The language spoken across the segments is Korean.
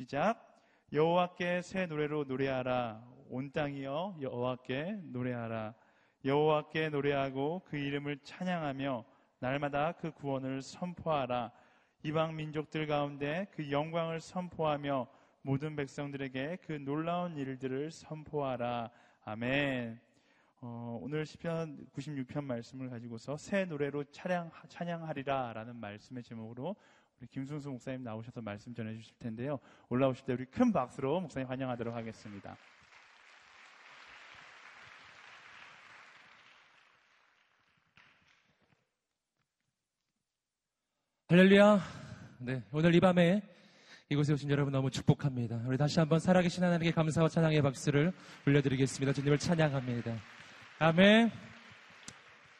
시작. 여호와께 새 노래로 노래하라. 온 땅이여 여호와께 노래하라. 여호와께 노래하고 그 이름을 찬양하며 날마다 그 구원을 선포하라. 이방 민족들 가운데 그 영광을 선포하며 모든 백성들에게 그 놀라운 일들을 선포하라. 아멘. 어, 오늘 시편 96편 말씀을 가지고서 새 노래로 찬양, 찬양하리라 라는 말씀의 제목으로 우리 김순수 목사님 나오셔서 말씀 전해 주실 텐데요. 올라오실 때 우리 큰 박수로 목사님 환영하도록 하겠습니다. 할렐루야. 네, 오늘 이 밤에 이곳에 오신 여러분 너무 축복합니다. 우리 다시 한번 살아계신 하나님께 감사와 찬양의 박수를 올려드리겠습니다. 주님을 찬양합니다. 아멘.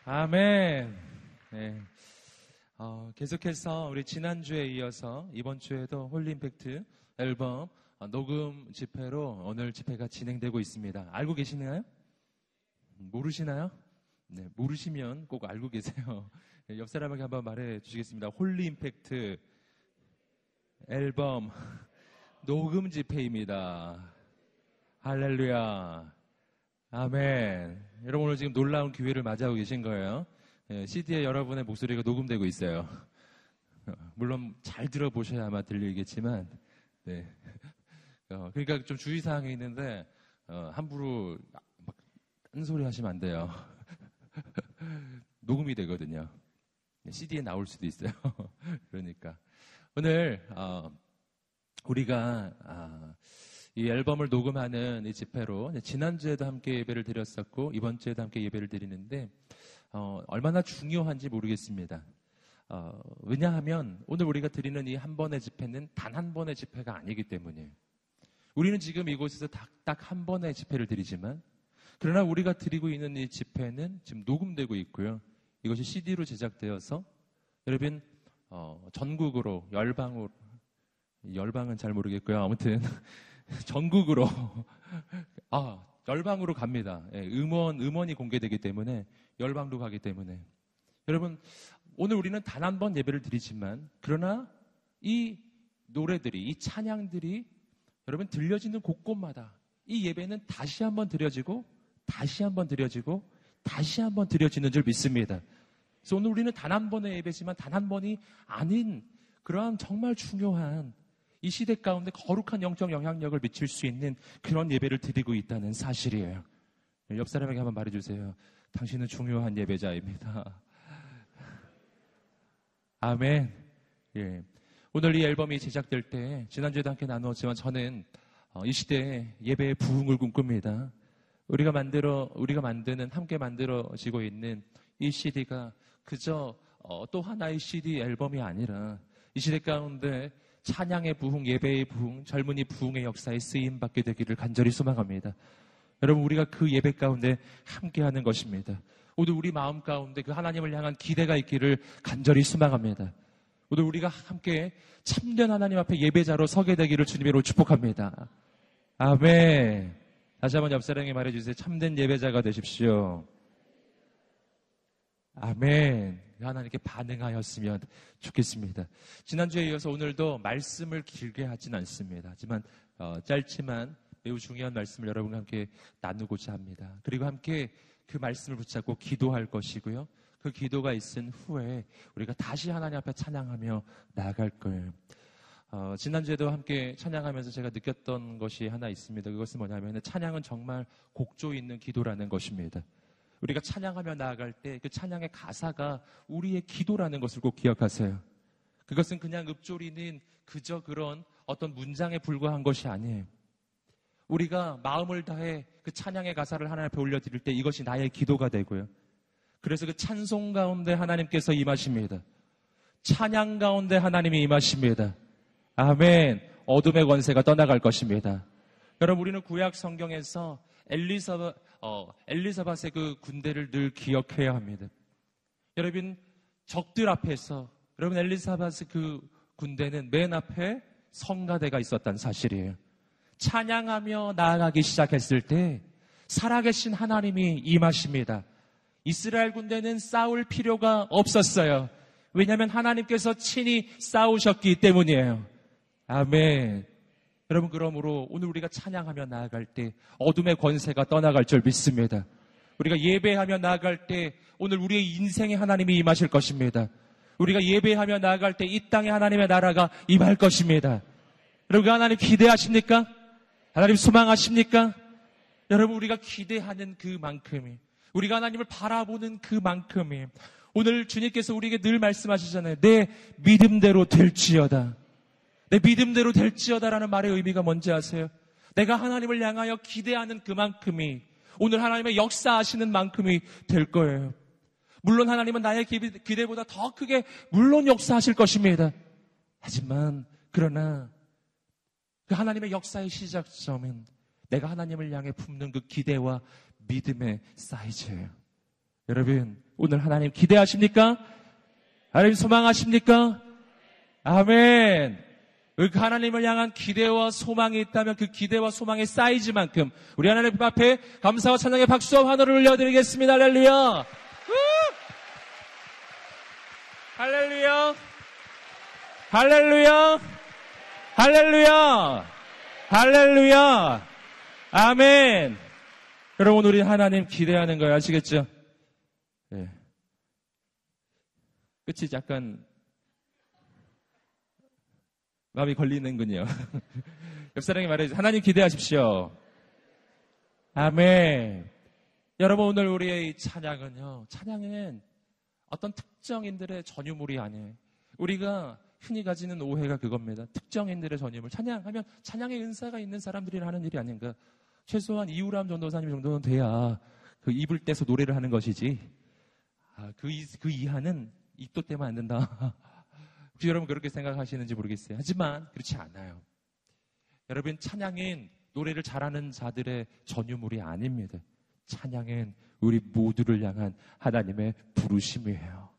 아멘. 네. 어, 계속해서 우리 지난주에 이어서 이번 주에도 홀리임팩트 앨범 어, 녹음 집회로 오늘 집회가 진행되고 있습니다. 알고 계시나요? 모르시나요? 네, 모르시면 꼭 알고 계세요. 네, 옆 사람에게 한번 말해 주시겠습니다. 홀리 임팩트 앨범 녹음 집회입니다. 할렐루야. 아멘. 여러분 오늘 지금 놀라운 기회를 맞이하고 계신 거예요. CD에 여러분의 목소리가 녹음되고 있어요. 물론 잘 들어보셔야 아마 들리겠지만, 네. 어, 그러니까 좀 주의사항이 있는데, 어, 함부로 막 딴소리 하시면 안 돼요. 녹음이 되거든요. CD에 나올 수도 있어요. 그러니까. 오늘 어, 우리가 아, 이 앨범을 녹음하는 이 집회로 지난주에도 함께 예배를 드렸었고 이번 주에도 함께 예배를 드리는데 어, 얼마나 중요한지 모르겠습니다. 어, 왜냐하면 오늘 우리가 드리는 이 한 번의 집회는 단 한 번의 집회가 아니기 때문이에요. 우리는 지금 이곳에서 딱 한 번의 집회를 드리지만 그러나 우리가 드리고 있는 이 집회는 지금 녹음되고 있고요. 이것이 CD로 제작되어서 여러분 어, 전국으로 열방으로 열방은 잘 모르겠고요. 아무튼 전국으로 아 열방으로 갑니다. 예, 음원 음원이 공개되기 때문에 열방도 가기 때문에 여러분 오늘 우리는 단 한 번 예배를 드리지만 그러나 이 노래들이 이 찬양들이 여러분 들려지는 곳곳마다 이 예배는 다시 한번 드려지고 다시 한번 드려지고 다시 한번 드려지는 줄 믿습니다. 그래서 오늘 우리는 단 한 번의 예배지만 단 한 번이 아닌 그러한 정말 중요한 이 시대 가운데 거룩한 영적 영향력을 미칠 수 있는 그런 예배를 드리고 있다는 사실이에요. 옆 사람에게 한번 말해주세요. 당신은 중요한 예배자입니다. 아멘. 예. 오늘 이 앨범이 제작될 때 지난주에도 함께 나누었지만 저는 어, 이 시대에 예배의 부흥을 꿈꿉니다. 우리가 만들어 우리가 만드는 함께 만들어지고 있는 이 CD가 그저 어, 또 하나의 CD 앨범이 아니라 이 시대 가운데 찬양의 부흥, 예배의 부흥, 젊은이 부흥의 역사에 쓰임 받게 되기를 간절히 소망합니다. 여러분 우리가 그 예배 가운데 함께하는 것입니다. 오늘 우리 마음 가운데 그 하나님을 향한 기대가 있기를 간절히 소망합니다. 오늘 우리가 함께 참된 하나님 앞에 예배자로 서게 되기를 주님으로 축복합니다. 아멘. 다시 한번 옆 사람에게 말해주세요. 참된 예배자가 되십시오. 아멘. 하나님께 반응하였으면 좋겠습니다. 지난주에 이어서 오늘도 말씀을 길게 하진 않습니다. 하지만 어, 짧지만 매우 중요한 말씀을 여러분과 함께 나누고자 합니다. 그리고 함께 그 말씀을 붙잡고 기도할 것이고요. 그 기도가 있은 후에 우리가 다시 하나님 앞에 찬양하며 나아갈 거예요. 어, 지난주에도 함께 찬양하면서 제가 느꼈던 것이 하나 있습니다. 그것은 뭐냐면 찬양은 정말 곡조 있는 기도라는 것입니다. 우리가 찬양하며 나아갈 때 그 찬양의 가사가 우리의 기도라는 것을 꼭 기억하세요. 그것은 그냥 읊조리는 그저 그런 어떤 문장에 불과한 것이 아니에요. 우리가 마음을 다해 그 찬양의 가사를 하나님 앞에 올려드릴 때 이것이 나의 기도가 되고요. 그래서 그 찬송 가운데 하나님께서 임하십니다. 찬양 가운데 하나님이 임하십니다. 아멘. 어둠의 권세가 떠나갈 것입니다. 여러분, 우리는 구약 성경에서 엘리사바, 어, 엘리사밧의 그 군대를 늘 기억해야 합니다. 여러분, 적들 앞에서, 여러분, 엘리사밧의 그 군대는 맨 앞에 성가대가 있었다는 사실이에요. 찬양하며 나아가기 시작했을 때, 살아계신 하나님이 임하십니다. 이스라엘 군대는 싸울 필요가 없었어요. 왜냐하면 하나님께서 친히 싸우셨기 때문이에요. 아멘. 여러분 그러므로 오늘 우리가 찬양하며 나아갈 때 어둠의 권세가 떠나갈 줄 믿습니다. 우리가 예배하며 나아갈 때 오늘 우리의 인생에 하나님이 임하실 것입니다. 우리가 예배하며 나아갈 때 이 땅에 하나님의 나라가 임할 것입니다. 여러분 그 하나님 기대하십니까? 하나님 소망하십니까? 여러분 우리가 기대하는 그만큼이 우리가 하나님을 바라보는 그만큼이 오늘 주님께서 우리에게 늘 말씀하시잖아요. 내 믿음대로 될지어다. 내 믿음대로 될지어다라는 말의 의미가 뭔지 아세요? 내가 하나님을 향하여 기대하는 그만큼이 오늘 하나님의 역사하시는 만큼이 될 거예요. 물론 하나님은 나의 기대보다 더 크게 물론 역사하실 것입니다. 하지만 그러나 그 하나님의 역사의 시작점은 내가 하나님을 향해 품는 그 기대와 믿음의 사이즈예요. 여러분, 오늘 하나님 기대하십니까? 하나님 소망하십니까? 아멘. 그 하나님을 향한 기대와 소망이 있다면 그 기대와 소망의 사이즈만큼 우리 하나님 앞에 감사와 찬양의 박수와 환호를 올려드리겠습니다. 할렐루야! 할렐루야! 할렐루야! 할렐루야! 할렐루야! 아멘! 여러분, 우리 하나님 기대하는 거예요. 아시겠죠? 네. 끝이 약간 마음이 걸리는군요. 옆 사람이 말해주세요. 하나님 기대하십시오. 아멘. 여러분 오늘 우리의 찬양은요. 찬양은 어떤 특정인들의 전유물이 아니에요. 우리가 흔히 가지는 오해가 그겁니다. 특정인들의 전유물. 찬양하면 찬양의 은사가 있는 사람들이 하는 일이 아닌가. 최소한 이우람 전도사님 정도는 돼야 그 입을 떼서 노래를 하는 것이지. 아, 그, 그 이하는 입도 떼면 안 된다. 혹시 여러분 그렇게 생각하시는지 모르겠어요. 하지만 그렇지 않아요. 여러분 찬양은 노래를 잘하는 자들의 전유물이 아닙니다. 찬양은 우리 모두를 향한 하나님의 부르심이에요.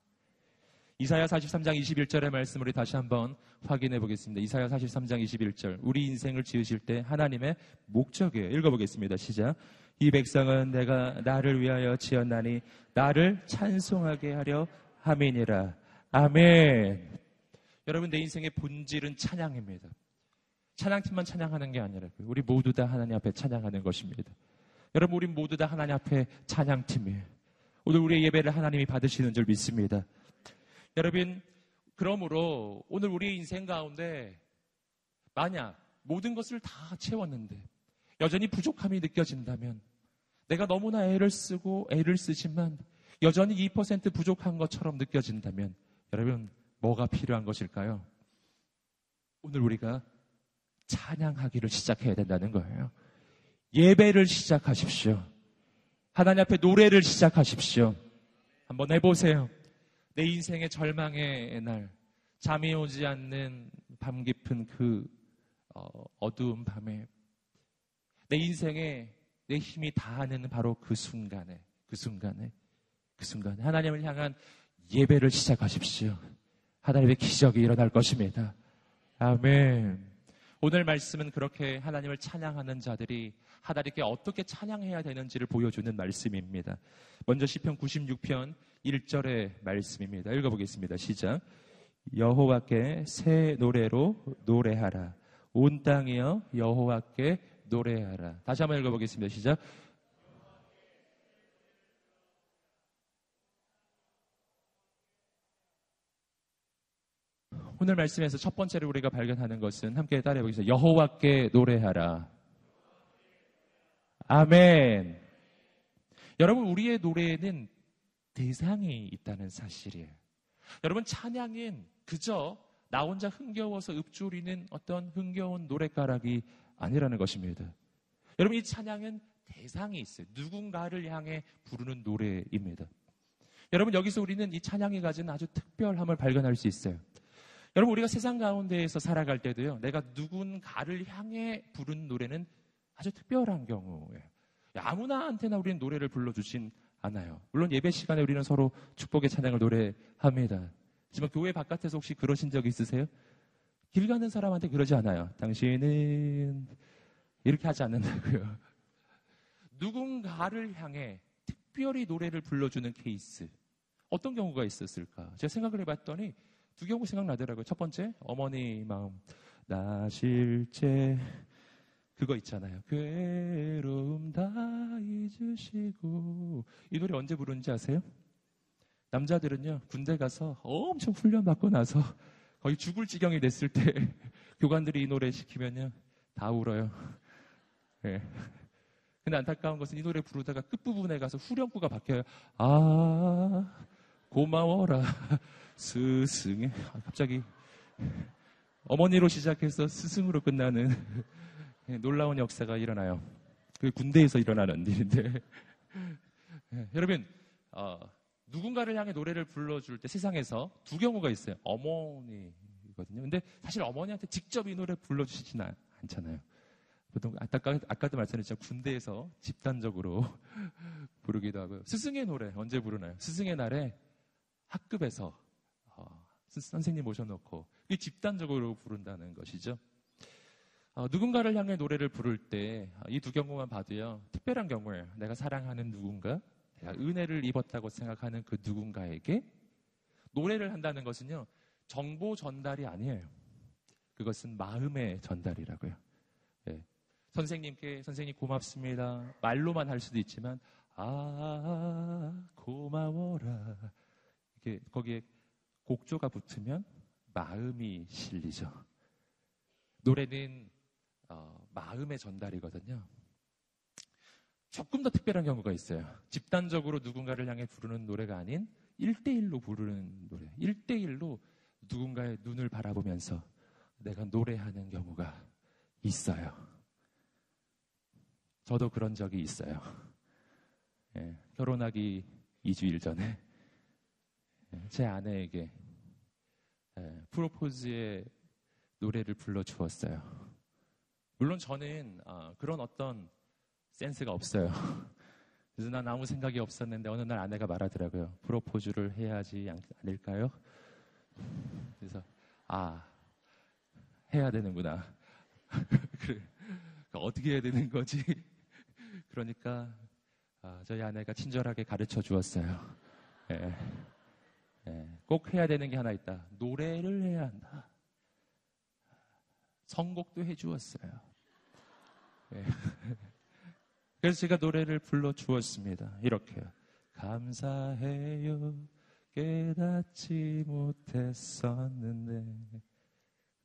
이사야 43장 21절의 말씀 우리 다시 한번 확인해 보겠습니다. 이사야 43장 21절. 우리 인생을 지으실 때 하나님의 목적이에요. 읽어보겠습니다. 시작. 이 백성은 내가 나를 위하여 지었나니 나를 찬송하게 하려 함이니라. 아멘. 여러분 내 인생의 본질은 찬양입니다. 찬양팀만 찬양하는 게 아니라 우리 모두 다 하나님 앞에 찬양하는 것입니다. 여러분 우리 모두 다 하나님 앞에 찬양팀이에요. 오늘 우리의 예배를 하나님이 받으시는 줄 믿습니다. 여러분 그러므로 오늘 우리의 인생 가운데 만약 모든 것을 다 채웠는데 여전히 부족함이 느껴진다면 내가 너무나 애를 쓰고 애를 쓰지만 여전히 2% 부족한 것처럼 느껴진다면 여러분 뭐가 필요한 것일까요? 오늘 우리가 찬양하기를 시작해야 된다는 거예요. 예배를 시작하십시오. 하나님 앞에 노래를 시작하십시오. 한번 해보세요. 내 인생의 절망의 날, 잠이 오지 않는 밤 깊은 그 어, 두운 밤에 내 인생에 내 힘이 다하는 바로 그 순간에, 그 순간에, 그 순간에 하나님을 향한 예배를 시작하십시오. 하나님의 기적이 일어날 것입니다. 아멘. 오늘 말씀은 그렇게 하나님을 찬양하는 자들이 하나님께 어떻게 찬양해야 되는지를 보여주는 말씀입니다. 먼저 시편 96편 1절의 말씀입니다. 읽어보겠습니다. 시작. 여호와께 새 노래로 노래하라. 온 땅이여 여호와께 노래하라. 다시 한번 읽어보겠습니다. 시작. 오늘 말씀에서 첫 번째로 우리가 발견하는 것은 함께 따라해 보겠습니다. 여호와께 노래하라. 아멘. 여러분 우리의 노래에는 대상이 있다는 사실이에요. 여러분 찬양은 그저 나 혼자 흥겨워서 읊조리는 어떤 흥겨운 노랫가락이 아니라는 것입니다. 여러분 이 찬양은 대상이 있어요. 누군가를 향해 부르는 노래입니다. 여러분 여기서 우리는 이 찬양이 가진 아주 특별함을 발견할 수 있어요. 여러분 우리가 세상 가운데에서 살아갈 때도요. 내가 누군가를 향해 부른 노래는 아주 특별한 경우예요. 아무나한테나 우리는 노래를 불러주진 않아요. 물론 예배 시간에 우리는 서로 축복의 찬양을 노래합니다. 하지만 교회 바깥에서 혹시 그러신 적 있으세요? 길 가는 사람한테 그러지 않아요. 당신은 이렇게 하지 않는다고요. 누군가를 향해 특별히 노래를 불러주는 케이스. 어떤 경우가 있었을까? 제가 생각을 해봤더니 두 경우 생각나더라고요. 첫 번째, 어머니 마음. 나 실제 그거 있잖아요. 괴로움 다 잊으시고. 이 노래 언제 부르는지 아세요? 남자들은요, 군대 가서 엄청 훈련 받고 나서 거의 죽을 지경이 됐을 때 교관들이 이 노래 시키면요, 다 울어요. 예. 근데 안타까운 것은 이 노래 부르다가 끝부분에 가서 후렴구가 바뀌어요. 아, 고마워라, 스승에. 아, 갑자기 어머니로 시작해서 스승으로 끝나는 놀라운 역사가 일어나요. 그 군대에서 일어나는 일인데. 예, 여러분, 어, 누군가를 향해 노래를 불러줄 때 세상에서 두 경우가 있어요. 어머니거든요. 근데 사실 어머니한테 직접 이 노래 불러주시지는 않잖아요. 보통 아까, 아까도 말씀드렸지만 군대에서 집단적으로 부르기도 하고요. 스승의 노래 언제 부르나요? 스승의 날에 학급에서 어, 선생님 모셔놓고 집단적으로 부른다는 것이죠. 어, 누군가를 향해 노래를 부를 때 이 두 경우만 봐도요 특별한 경우에요. 내가 사랑하는 누군가, 내가 은혜를 입었다고 생각하는 그 누군가에게 노래를 한다는 것은요 정보 전달이 아니에요. 그것은 마음의 전달이라고요. 예. 선생님께 선생님 고맙습니다. 말로만 할 수도 있지만 아 고마워라 이렇게 거기에 곡조가 붙으면 마음이 실리죠. 노래는 어, 마음의 전달이거든요. 조금 더 특별한 경우가 있어요. 집단적으로 누군가를 향해 부르는 노래가 아닌 1대1로 부르는 노래. 1대1로 누군가의 눈을 바라보면서 내가 노래하는 경우가 있어요. 저도 그런 적이 있어요. 예, 결혼하기 2주일 전에 예, 제 아내에게 예, 프로포즈의 노래를 불러주었어요. 물론 저는 어, 그런 어떤 센스가 없어요. 그래서 난 아무 생각이 없었는데 어느 날 아내가 말하더라고요. 프로포즈를 해야지 않을까요? 그래서 아 해야 되는구나. 그래 어떻게 해야 되는 거지? 그러니까 아, 저희 아내가 친절하게 가르쳐 주었어요. 예. 예. 꼭 해야 되는 게 하나 있다. 노래를 해야 한다. 선곡도 해 주었어요. 예. 그래서 제가 노래를 불러 주었습니다. 이렇게요. 감사해요. 깨닫지 못했었는데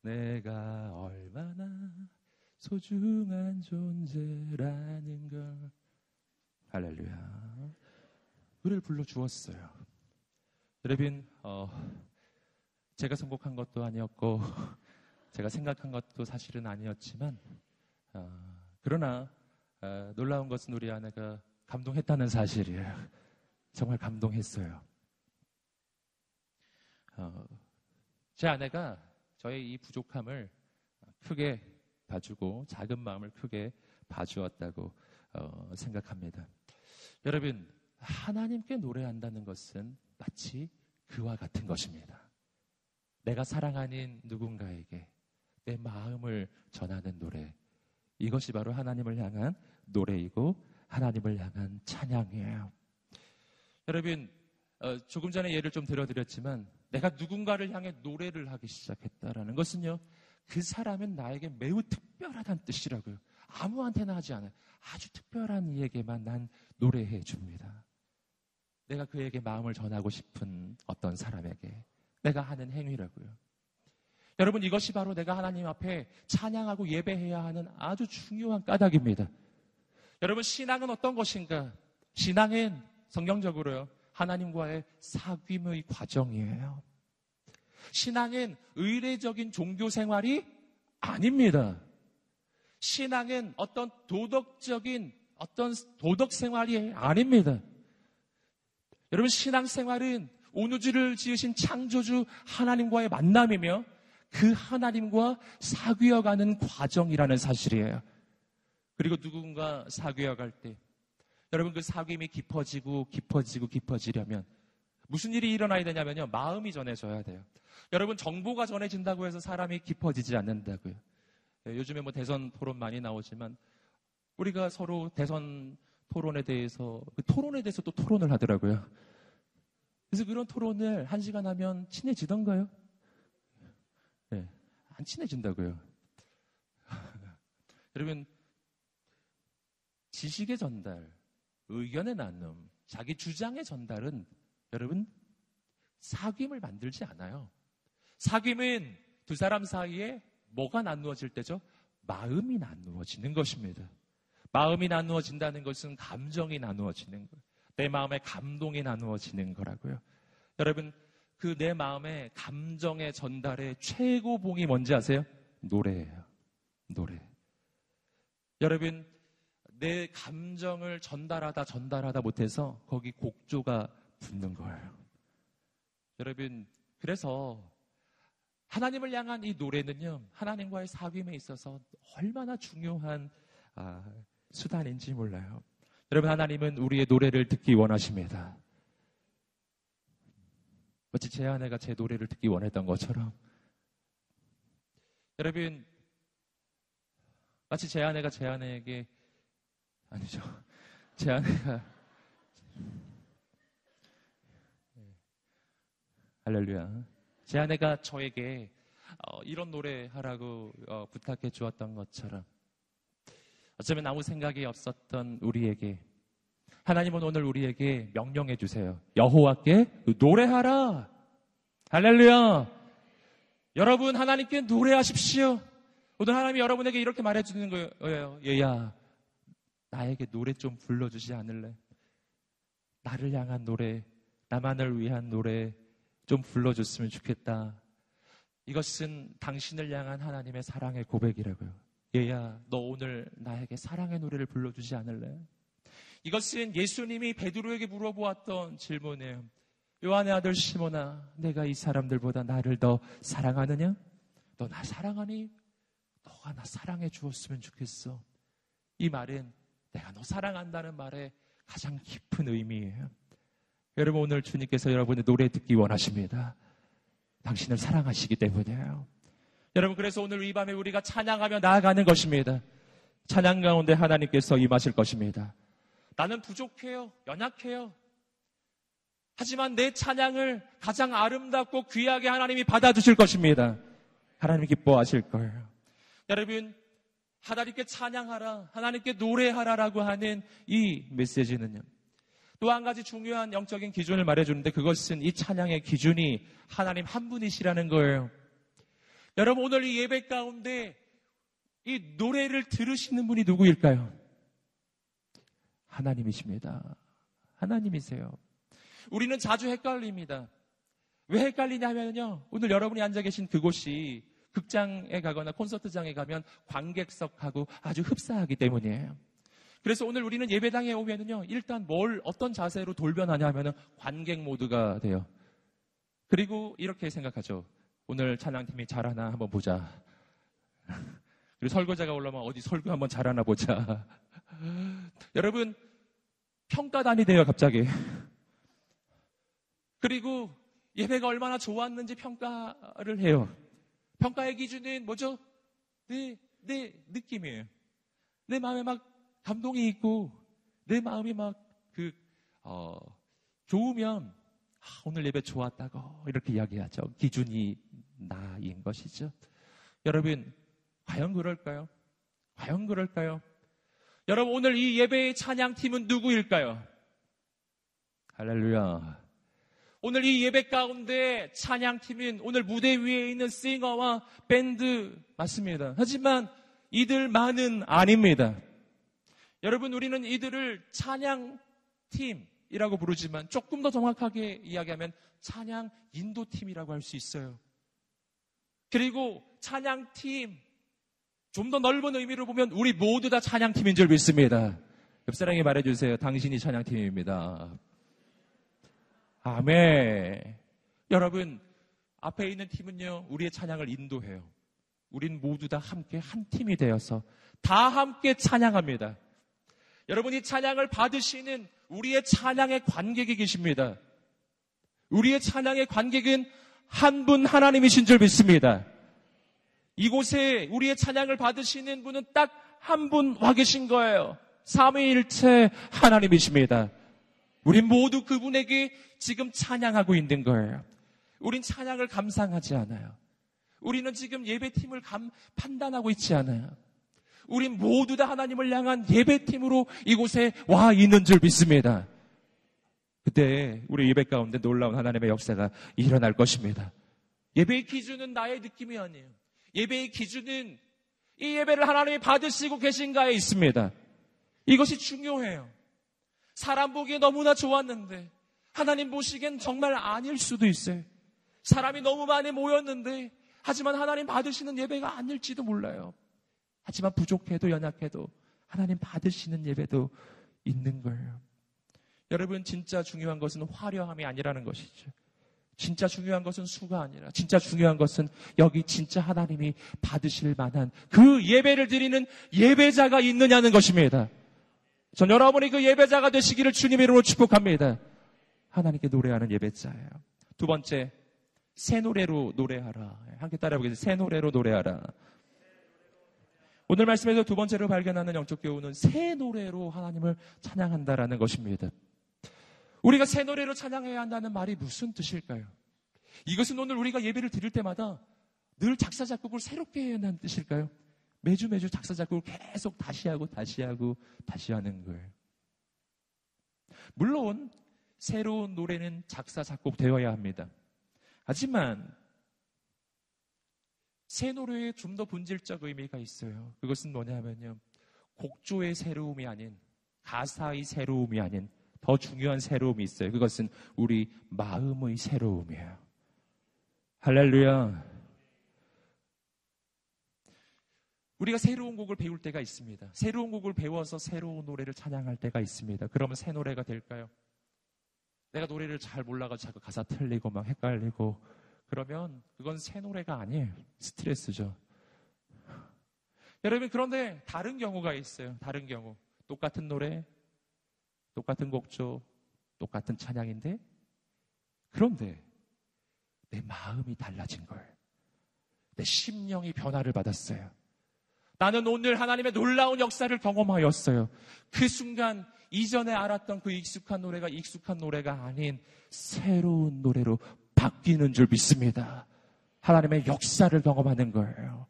내가 얼마나 소중한 존재라는 걸 할렐루야. 노래를 불러 주었어요. 여러분, 어, 제가 선곡한 것도 아니었고 제가 생각한 것도 사실은 아니었지만 어, 그러나 어, 놀라운 것은 우리 아내가 감동했다는 사실이에요. 정말 감동했어요. 어, 제 아내가 저의 이 부족함을 크게 봐주고 작은 마음을 크게 봐주었다고 어, 생각합니다. 여러분 하나님께 노래한다는 것은 마치 그와 같은 것입니다. 내가 사랑하는 누군가에게 내 마음을 전하는 노래. 이것이 바로 하나님을 향한 노래이고 하나님을 향한 찬양이에요. 여러분, 어, 조금 전에 예를 좀 들어드렸지만 내가 누군가를 향해 노래를 하기 시작했다라는 것은요. 그 사람은 나에게 매우 특별하다는 뜻이라고요. 아무한테나 하지 않아요. 아주 특별한 이에게만 난 노래해 줍니다. 내가 그에게 마음을 전하고 싶은 어떤 사람에게 내가 하는 행위라고요. 여러분 이것이 바로 내가 하나님 앞에 찬양하고 예배해야 하는 아주 중요한 까닭입니다. 여러분 신앙은 어떤 것인가? 신앙은 성경적으로요. 하나님과의 사귐의 과정이에요. 신앙은 의례적인 종교 생활이 아닙니다. 신앙은 어떤 도덕적인 어떤 도덕 생활이 아닙니다. 여러분 신앙 생활은 온 우주를 지으신 창조주 하나님과의 만남이며 그 하나님과 사귀어가는 과정이라는 사실이에요. 그리고 누군가 사귀어갈 때 여러분 그 사귐이 깊어지고 깊어지고 깊어지려면 무슨 일이 일어나야 되냐면요. 마음이 전해져야 돼요. 여러분 정보가 전해진다고 해서 사람이 깊어지지 않는다고요. 예, 요즘에 뭐 대선 토론 많이 나오지만 우리가 서로 대선 토론에 대해서 그 토론에 대해서 또 토론을 하더라고요. 그래서 그런 토론을 한 시간 하면 친해지던가요? 네, 안 친해진다고요. 여러분 지식의 전달, 의견의 나눔, 자기 주장의 전달은 여러분 사귐을 만들지 않아요. 사귐은 두 사람 사이에 뭐가 나누어질 때죠? 마음이 나누어지는 것입니다. 마음이 나누어진다는 것은 감정이 나누어지는 거예요. 내 마음의 감동이 나누어지는 거라고요. 여러분, 그 내 마음의 감정의 전달의 최고봉이 뭔지 아세요? 노래예요. 노래. 여러분, 내 감정을 전달하다 전달하다 못해서 거기 곡조가 붙는 거예요. 여러분, 그래서 하나님을 향한 이 노래는요, 하나님과의 사귐에 있어서 얼마나 중요한 아, 수단인지 몰라요. 여러분, 하나님은 우리의 노래를 듣기 원하십니다. 마치 제 아내가 제 노래를 듣기 원했던 것처럼. 여러분, 마치 제 아내가 제 아내에게, 아니죠. 제 아내가, 할렐루야. 제 아내가 저에게 어, 이런 노래 하라고 어, 부탁해 주었던 것처럼 어쩌면 아무 생각이 없었던 우리에게 하나님은 오늘 우리에게 명령해 주세요. 여호와께 노래하라. 할렐루야. 여러분 하나님께 노래하십시오. 오늘 하나님이 여러분에게 이렇게 말해 주는 거예요. 얘야, 나에게 노래 좀 불러 주지 않을래? 나를 향한 노래, 나만을 위한 노래 좀 불러 줬으면 좋겠다. 이것은 당신을 향한 하나님의 사랑의 고백이라고요. 얘야, 너 오늘 나에게 사랑의 노래를 불러주지 않을래? 이것은 예수님이 베드로에게 물어보았던 질문이에요. 요한의 아들 시모나, 내가 이 사람들보다 나를 더 사랑하느냐? 너 나 사랑하니? 너가 나 사랑해 주었으면 좋겠어. 이 말은 내가 너 사랑한다는 말에 가장 깊은 의미예요. 여러분 오늘 주님께서 여러분의 노래 듣기 원하십니다. 당신을 사랑하시기 때문이에요. 여러분 그래서 오늘 이 밤에 우리가 찬양하며 나아가는 것입니다. 찬양 가운데 하나님께서 임하실 것입니다. 나는 부족해요. 연약해요. 하지만 내 찬양을 가장 아름답고 귀하게 하나님이 받아주실 것입니다. 하나님이 기뻐하실 거예요. 여러분, 하나님께 찬양하라, 하나님께 노래하라라고 하는 이 메시지는요. 또 한 가지 중요한 영적인 기준을 말해주는데 그것은 이 찬양의 기준이 하나님 한 분이시라는 거예요. 여러분, 오늘 이 예배 가운데 이 노래를 들으시는 분이 누구일까요? 하나님이십니다. 하나님이세요. 우리는 자주 헷갈립니다. 왜 헷갈리냐면요. 오늘 여러분이 앉아 계신 그곳이 극장에 가거나 콘서트장에 가면 관객석하고 아주 흡사하기 때문이에요. 그래서 오늘 우리는 예배당에 오면은요, 일단 뭘, 어떤 자세로 돌변하냐 하면은 관객 모드가 돼요. 그리고 이렇게 생각하죠. 오늘 찬양팀이 잘하나 한번 보자. 그리고 설교자가 올라오면 어디 설교 한번 잘하나 보자. 여러분, 평가단이 돼요, 갑자기. 그리고 예배가 얼마나 좋았는지 평가를 해요. 평가의 기준은 뭐죠? 내, 내 느낌이에요. 내 마음에 막 감동이 있고, 내 마음이 막 그, 어, 좋으면, 아, 오늘 예배 좋았다고 이렇게 이야기하죠. 기준이 나인 것이죠. 여러분, 과연 그럴까요? 과연 그럴까요? 여러분, 오늘 이 예배의 찬양팀은 누구일까요? 할렐루야. 오늘 이 예배 가운데 찬양팀인 오늘 무대 위에 있는 싱어와 밴드 맞습니다. 하지만 이들만은 아닙니다. 여러분, 우리는 이들을 찬양팀이라고 부르지만 조금 더 정확하게 이야기하면 찬양 인도팀이라고 할 수 있어요. 그리고 찬양팀, 좀 더 넓은 의미로 보면 우리 모두 다 찬양팀인 줄 믿습니다. 옆사람이 말해주세요. 당신이 찬양팀입니다. 아멘. 여러분, 앞에 있는 팀은요, 우리의 찬양을 인도해요. 우린 모두 다 함께 한 팀이 되어서 다 함께 찬양합니다. 여러분이 찬양을 받으시는 우리의 찬양의 관객이 계십니다. 우리의 찬양의 관객은 한 분 하나님이신 줄 믿습니다. 이곳에 우리의 찬양을 받으시는 분은 딱 한 분 와 계신 거예요. 삼위일체 하나님이십니다. 우린 모두 그분에게 지금 찬양하고 있는 거예요. 우린 찬양을 감상하지 않아요. 우리는 지금 예배팀을 감, 판단하고 있지 않아요. 우리 모두 다 하나님을 향한 예배팀으로 이곳에 와 있는 줄 믿습니다. 그때 우리 예배 가운데 놀라운 하나님의 역사가 일어날 것입니다. 예배의 기준은 나의 느낌이 아니에요. 예배의 기준은 이 예배를 하나님이 받으시고 계신가에 있습니다. 이것이 중요해요. 사람 보기에 너무나 좋았는데 하나님 보시기엔 정말 아닐 수도 있어요. 사람이 너무 많이 모였는데 하지만 하나님 받으시는 예배가 아닐지도 몰라요. 하지만 부족해도 연약해도 하나님 받으시는 예배도 있는 거예요. 여러분 진짜 중요한 것은 화려함이 아니라는 것이죠. 진짜 중요한 것은 수가 아니라 진짜 중요한 것은 여기 진짜 하나님이 받으실 만한 그 예배를 드리는 예배자가 있느냐는 것입니다. 전 여러분이 그 예배자가 되시기를 주님의 이름으로 축복합니다. 하나님께 노래하는 예배자예요. 두 번째, 새 노래로 노래하라. 함께 따라해보겠습니다. 새 노래로 노래하라. 오늘 말씀에서 두 번째로 발견하는 영적 교훈은 새 노래로 하나님을 찬양한다라는 것입니다. 우리가 새 노래로 찬양해야 한다는 말이 무슨 뜻일까요? 이것은 오늘 우리가 예배를 드릴 때마다 늘 작사 작곡을 새롭게 해야 한다는 뜻일까요? 매주 매주 작사 작곡을 계속 다시 하고 다시 하고 다시 하는 거예요. 물론 새로운 노래는 작사 작곡 되어야 합니다. 하지만 새 노래에 좀 더 본질적 의미가 있어요. 그것은 뭐냐면요. 곡조의 새로움이 아닌 가사의 새로움이 아닌 더 중요한 새로움이 있어요. 그것은 우리 마음의 새로움이에요. 할렐루야. 우리가 새로운 곡을 배울 때가 있습니다. 새로운 곡을 배워서 새로운 노래를 찬양할 때가 있습니다. 그러면 새 노래가 될까요? 내가 노래를 잘 몰라가지고 자꾸 가사 틀리고 막 헷갈리고 그러면 그건 새 노래가 아니에요. 스트레스죠. 여러분 그런데 다른 경우가 있어요. 다른 경우. 똑같은 노래, 똑같은 곡조, 똑같은 찬양인데, 그런데 내 마음이 달라진 거예요. 내 심령이 변화를 받았어요. 나는 오늘 하나님의 놀라운 역사를 경험하였어요. 그 순간 이전에 알았던 그 익숙한 노래가 익숙한 노래가 아닌 새로운 노래로 바뀌는 줄 믿습니다. 하나님의 역사를 경험하는 거예요.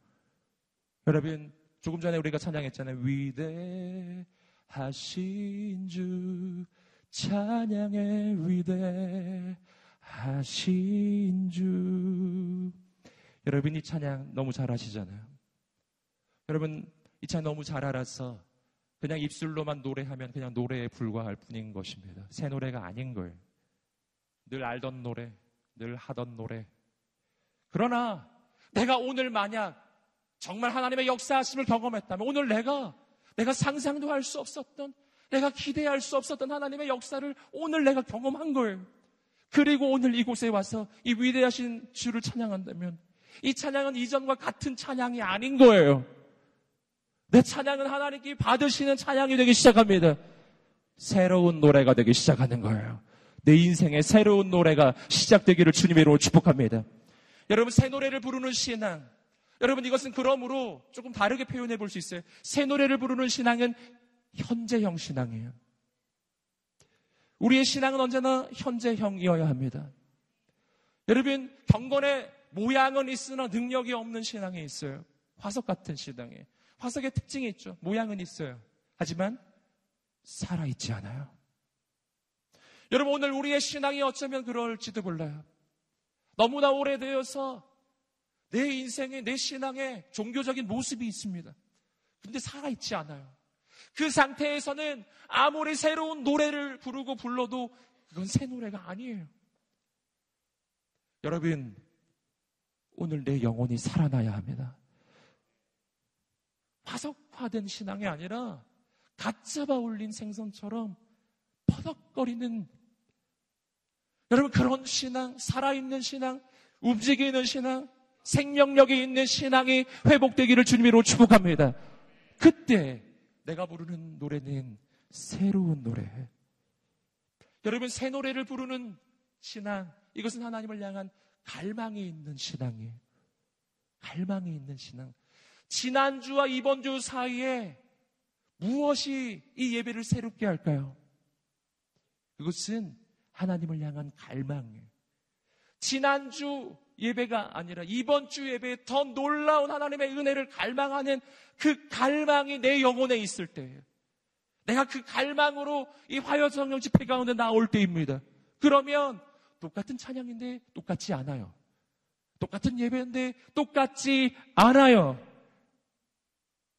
여러분, 조금 전에 우리가 찬양했잖아요. 위대 하신 주 찬양의 위대 하신 주 여러분 이 찬양 너무 잘 아시잖아요. 여러분 이 찬양 너무 잘 알아서 그냥 입술로만 노래하면 그냥 노래에 불과할 뿐인 것입니다. 새 노래가 아닌 거예요. 늘 알던 노래, 늘 하던 노래. 그러나 내가 오늘 만약 정말 하나님의 역사하심을 경험했다면 오늘 내가 내가 상상도 할 수 없었던, 내가 기대할 수 없었던 하나님의 역사를 오늘 내가 경험한 거예요. 그리고 오늘 이곳에 와서 이 위대하신 주를 찬양한다면 이 찬양은 이전과 같은 찬양이 아닌 거예요. 내 찬양은 하나님께 받으시는 찬양이 되기 시작합니다. 새로운 노래가 되기 시작하는 거예요. 내 인생의 새로운 노래가 시작되기를 주님의 이름으로 축복합니다. 여러분 새 노래를 부르는 신앙 여러분 이것은 그러므로 조금 다르게 표현해 볼 수 있어요. 새 노래를 부르는 신앙은 현재형 신앙이에요. 우리의 신앙은 언제나 현재형이어야 합니다. 여러분 경건의 모양은 있으나 능력이 없는 신앙이 있어요. 화석 같은 신앙에 화석의 특징이 있죠. 모양은 있어요. 하지만 살아있지 않아요. 여러분 오늘 우리의 신앙이 어쩌면 그럴지도 몰라요. 너무나 오래되어서 내 인생에, 내 신앙에 종교적인 모습이 있습니다. 근데 살아있지 않아요. 그 상태에서는 아무리 새로운 노래를 부르고 불러도 그건 새 노래가 아니에요. 여러분, 오늘 내 영혼이 살아나야 합니다. 화석화된 신앙이 아니라 갓 잡아 올린 생선처럼 퍼덕거리는 여러분 그런 신앙, 살아있는 신앙, 움직이는 신앙, 생명력이 있는 신앙이 회복되기를 주님으로 축복합니다. 그때 내가 부르는 노래는 새로운 노래. 여러분 새 노래를 부르는 신앙 이것은 하나님을 향한 갈망이 있는 신앙이에요. 갈망이 있는 신앙. 지난주와 이번 주 사이에 무엇이 이 예배를 새롭게 할까요? 그것은 하나님을 향한 갈망이에요. 지난주 예배가 아니라 이번 주 예배에 더 놀라운 하나님의 은혜를 갈망하는 그 갈망이 내 영혼에 있을 때예요. 내가 그 갈망으로 이 화요 성령 집회 가운데 나올 때입니다. 그러면 똑같은 찬양인데 똑같지 않아요. 똑같은 예배인데 똑같지 않아요.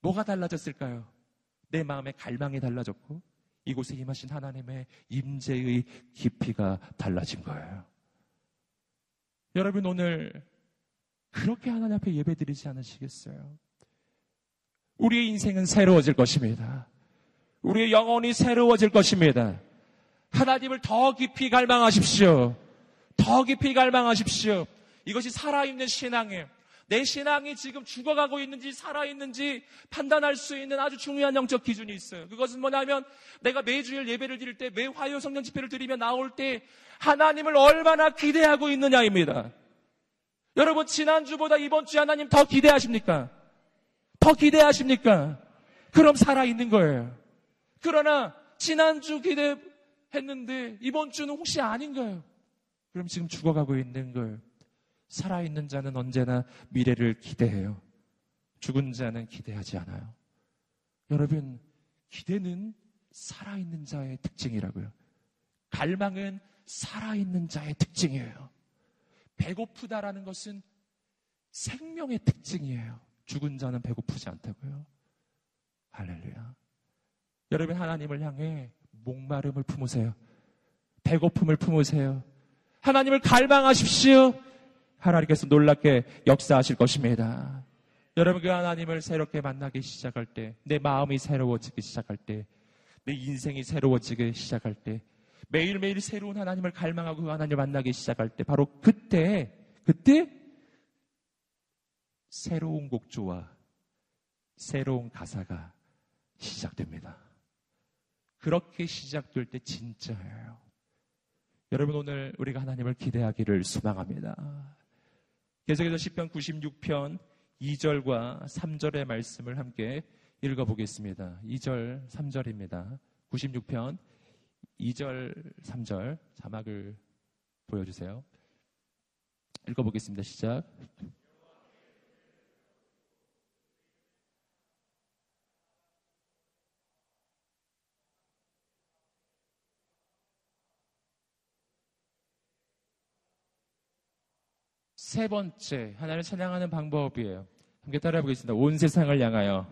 뭐가 달라졌을까요? 내 마음의 갈망이 달라졌고 이곳에 임하신 하나님의 임재의 깊이가 달라진 거예요. 여러분 오늘 그렇게 하나님 앞에 예배드리지 않으시겠어요? 우리의 인생은 새로워질 것입니다. 우리의 영혼이 새로워질 것입니다. 하나님을 더 깊이 갈망하십시오. 더 깊이 갈망하십시오. 이것이 살아있는 신앙이에요. 내 신앙이 지금 죽어가고 있는지 살아있는지 판단할 수 있는 아주 중요한 영적 기준이 있어요. 그것은 뭐냐면 내가 매주일 예배를 드릴 때, 매 화요 성령 집회를 드리며 나올 때 하나님을 얼마나 기대하고 있느냐입니다. 여러분, 지난주보다 이번 주에 하나님 더 기대하십니까? 더 기대하십니까? 그럼 살아있는 거예요. 그러나 지난주 기대했는데 이번 주는 혹시 아닌가요? 그럼 지금 죽어가고 있는 거예요. 살아있는 자는 언제나 미래를 기대해요. 죽은 자는 기대하지 않아요. 여러분, 기대는 살아있는 자의 특징이라고요. 갈망은 살아있는 자의 특징이에요. 배고프다라는 것은 생명의 특징이에요. 죽은 자는 배고프지 않다고요. 할렐루야. 여러분, 하나님을 향해 목마름을 품으세요. 배고픔을 품으세요. 하나님을 갈망하십시오. 하나님께서 놀랍게 역사하실 것입니다. 여러분 그 하나님을 새롭게 만나기 시작할 때, 내 마음이 새로워지기 시작할 때, 내 인생이 새로워지기 시작할 때, 매일매일 새로운 하나님을 갈망하고 그 하나님을 만나기 시작할 때, 바로 그때, 그때 새로운 곡조와 새로운 가사가 시작됩니다. 그렇게 시작될 때 진짜예요. 여러분 오늘 우리가 하나님을 기대하기를 소망합니다. 계속해서 10편 96편 2절과 3절의 말씀을 함께 읽어보겠습니다. 2절, 3절입니다. 96편 2절, 3절 자막을 보여주세요. 읽어보겠습니다. 시작. 세 번째, 하나님을 찬양하는 방법이에요. 함께 따라해 보겠습니다. 온 세상을 향하여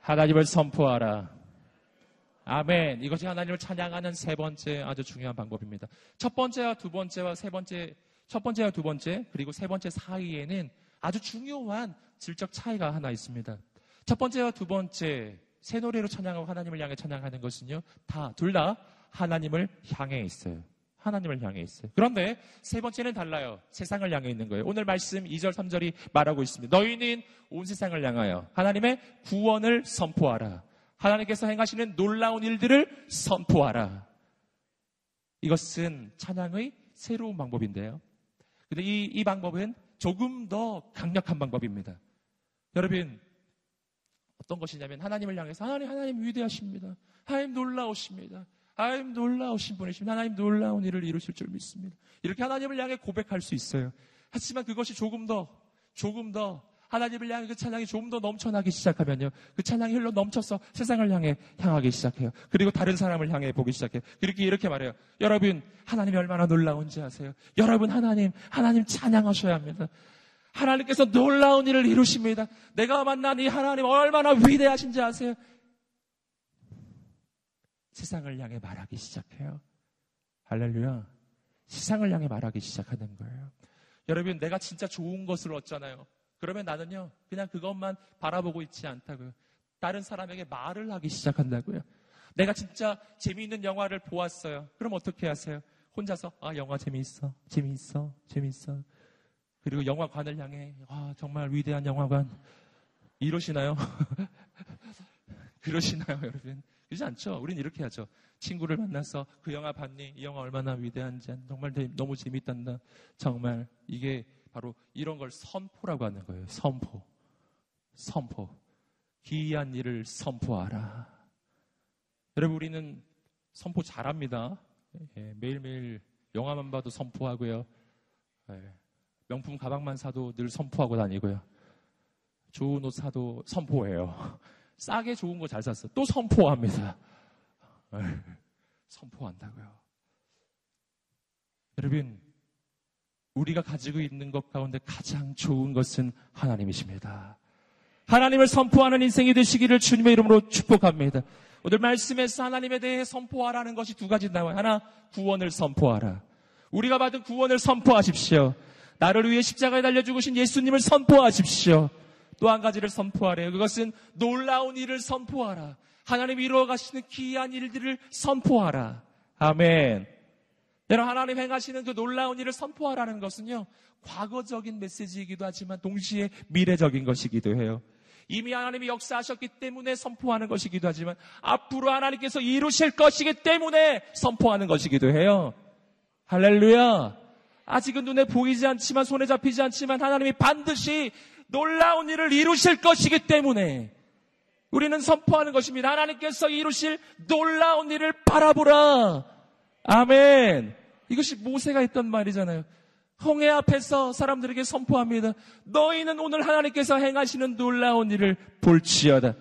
하나님을 선포하라. 아멘. 이것이 하나님을 찬양하는 세 번째 아주 중요한 방법입니다. 첫 번째와 두 번째와 세 번째, 첫 번째와 두 번째, 그리고 세 번째 사이에는 아주 중요한 질적 차이가 하나 있습니다. 첫 번째와 두 번째, 새 노래로 찬양하고 하나님을 향해 찬양하는 것은요, 다, 둘 다 하나님을 향해 있어요. 하나님을 향해 있어요. 그런데 세 번째는 달라요. 세상을 향해 있는 거예요. 오늘 말씀 2절, 3절이 말하고 있습니다. 너희는 온 세상을 향하여 하나님의 구원을 선포하라. 하나님께서 행하시는 놀라운 일들을 선포하라. 이것은 찬양의 새로운 방법인데요. 근데 이, 이 방법은 조금 더 강력한 방법입니다. 여러분, 어떤 것이냐면 하나님을 향해서 하나님, 하나님 위대하십니다. 하나님 놀라우십니다. 하나님 놀라우신 분이십니다. 하나님 놀라운 일을 이루실 줄 믿습니다. 이렇게 하나님을 향해 고백할 수 있어요. 하지만 그것이 조금 더, 조금 더 하나님을 향해 그 찬양이 조금 더 넘쳐나기 시작하면요. 그 찬양이 흘러 넘쳐서 세상을 향해 향하기 시작해요. 그리고 다른 사람을 향해 보기 시작해요. 그렇게 이렇게 말해요. 여러분, 하나님이 얼마나 놀라운지 아세요? 여러분, 하나님, 하나님 찬양하셔야 합니다. 하나님께서 놀라운 일을 이루십니다. 내가 만난 이 하나님 얼마나 위대하신지 아세요? 세상을 향해 말하기 시작해요. 할렐루야. 세상을 향해 말하기 시작하는 거예요. 여러분, 내가 진짜 좋은 것을 얻잖아요. 그러면 나는요, 그냥 그것만 바라보고 있지 않다고요. 다른 사람에게 말을 하기 시작한다고요. 내가 진짜 재미있는 영화를 보았어요. 그럼 어떻게 하세요? 혼자서, 아, 영화 재미있어. 재미있어. 재미있어. 그리고 영화관을 향해, 아, 정말 위대한 영화관. 이러시나요? 그러시나요, 여러분? 그렇지 않죠? 우린 이렇게 하죠. 친구를 만나서 그 영화 봤니? 이 영화 얼마나 위대한지 정말 너무 재밌단다. 정말 이게 바로 이런 걸 선포라고 하는 거예요. 선포. 선포. 기이한 일을 선포하라. 여러분 우리는 선포 잘합니다. 예, 매일매일 영화만 봐도 선포하고요. 네. 명품 가방만 사도 늘 선포하고 다니고요. 좋은 옷 사도 선포해요. 싸게 좋은 거 잘 샀어. 또 선포합니다. 네. 선포한다고요. 여러분, 우리가 가지고 있는 것 가운데 가장 좋은 것은 하나님이십니다. 하나님을 선포하는 인생이 되시기를 주님의 이름으로 축복합니다. 오늘 말씀에서 하나님에 대해 선포하라는 것이 두 가지 나와요. 하나, 구원을 선포하라. 우리가 받은 구원을 선포하십시오. 나를 위해 십자가에 달려 죽으신 예수님을 선포하십시오. 또 한 가지를 선포하래요. 그것은 놀라운 일을 선포하라. 하나님 이루어 가시는 기이한 일들을 선포하라. 아멘. 여러분 하나님 행하시는 그 놀라운 일을 선포하라는 것은요. 과거적인 메시지이기도 하지만 동시에 미래적인 것이기도 해요. 이미 하나님이 역사하셨기 때문에 선포하는 것이기도 하지만 앞으로 하나님께서 이루실 것이기 때문에 선포하는 것이기도 해요. 할렐루야. 아직은 눈에 보이지 않지만 손에 잡히지 않지만 하나님이 반드시 놀라운 일을 이루실 것이기 때문에 우리는 선포하는 것입니다. 하나님께서 이루실 놀라운 일을 바라보라. 아멘. 이것이 모세가 했던 말이잖아요. 홍해 앞에서 사람들에게 선포합니다. 너희는 오늘 하나님께서 행하시는 놀라운 일을 볼지어다.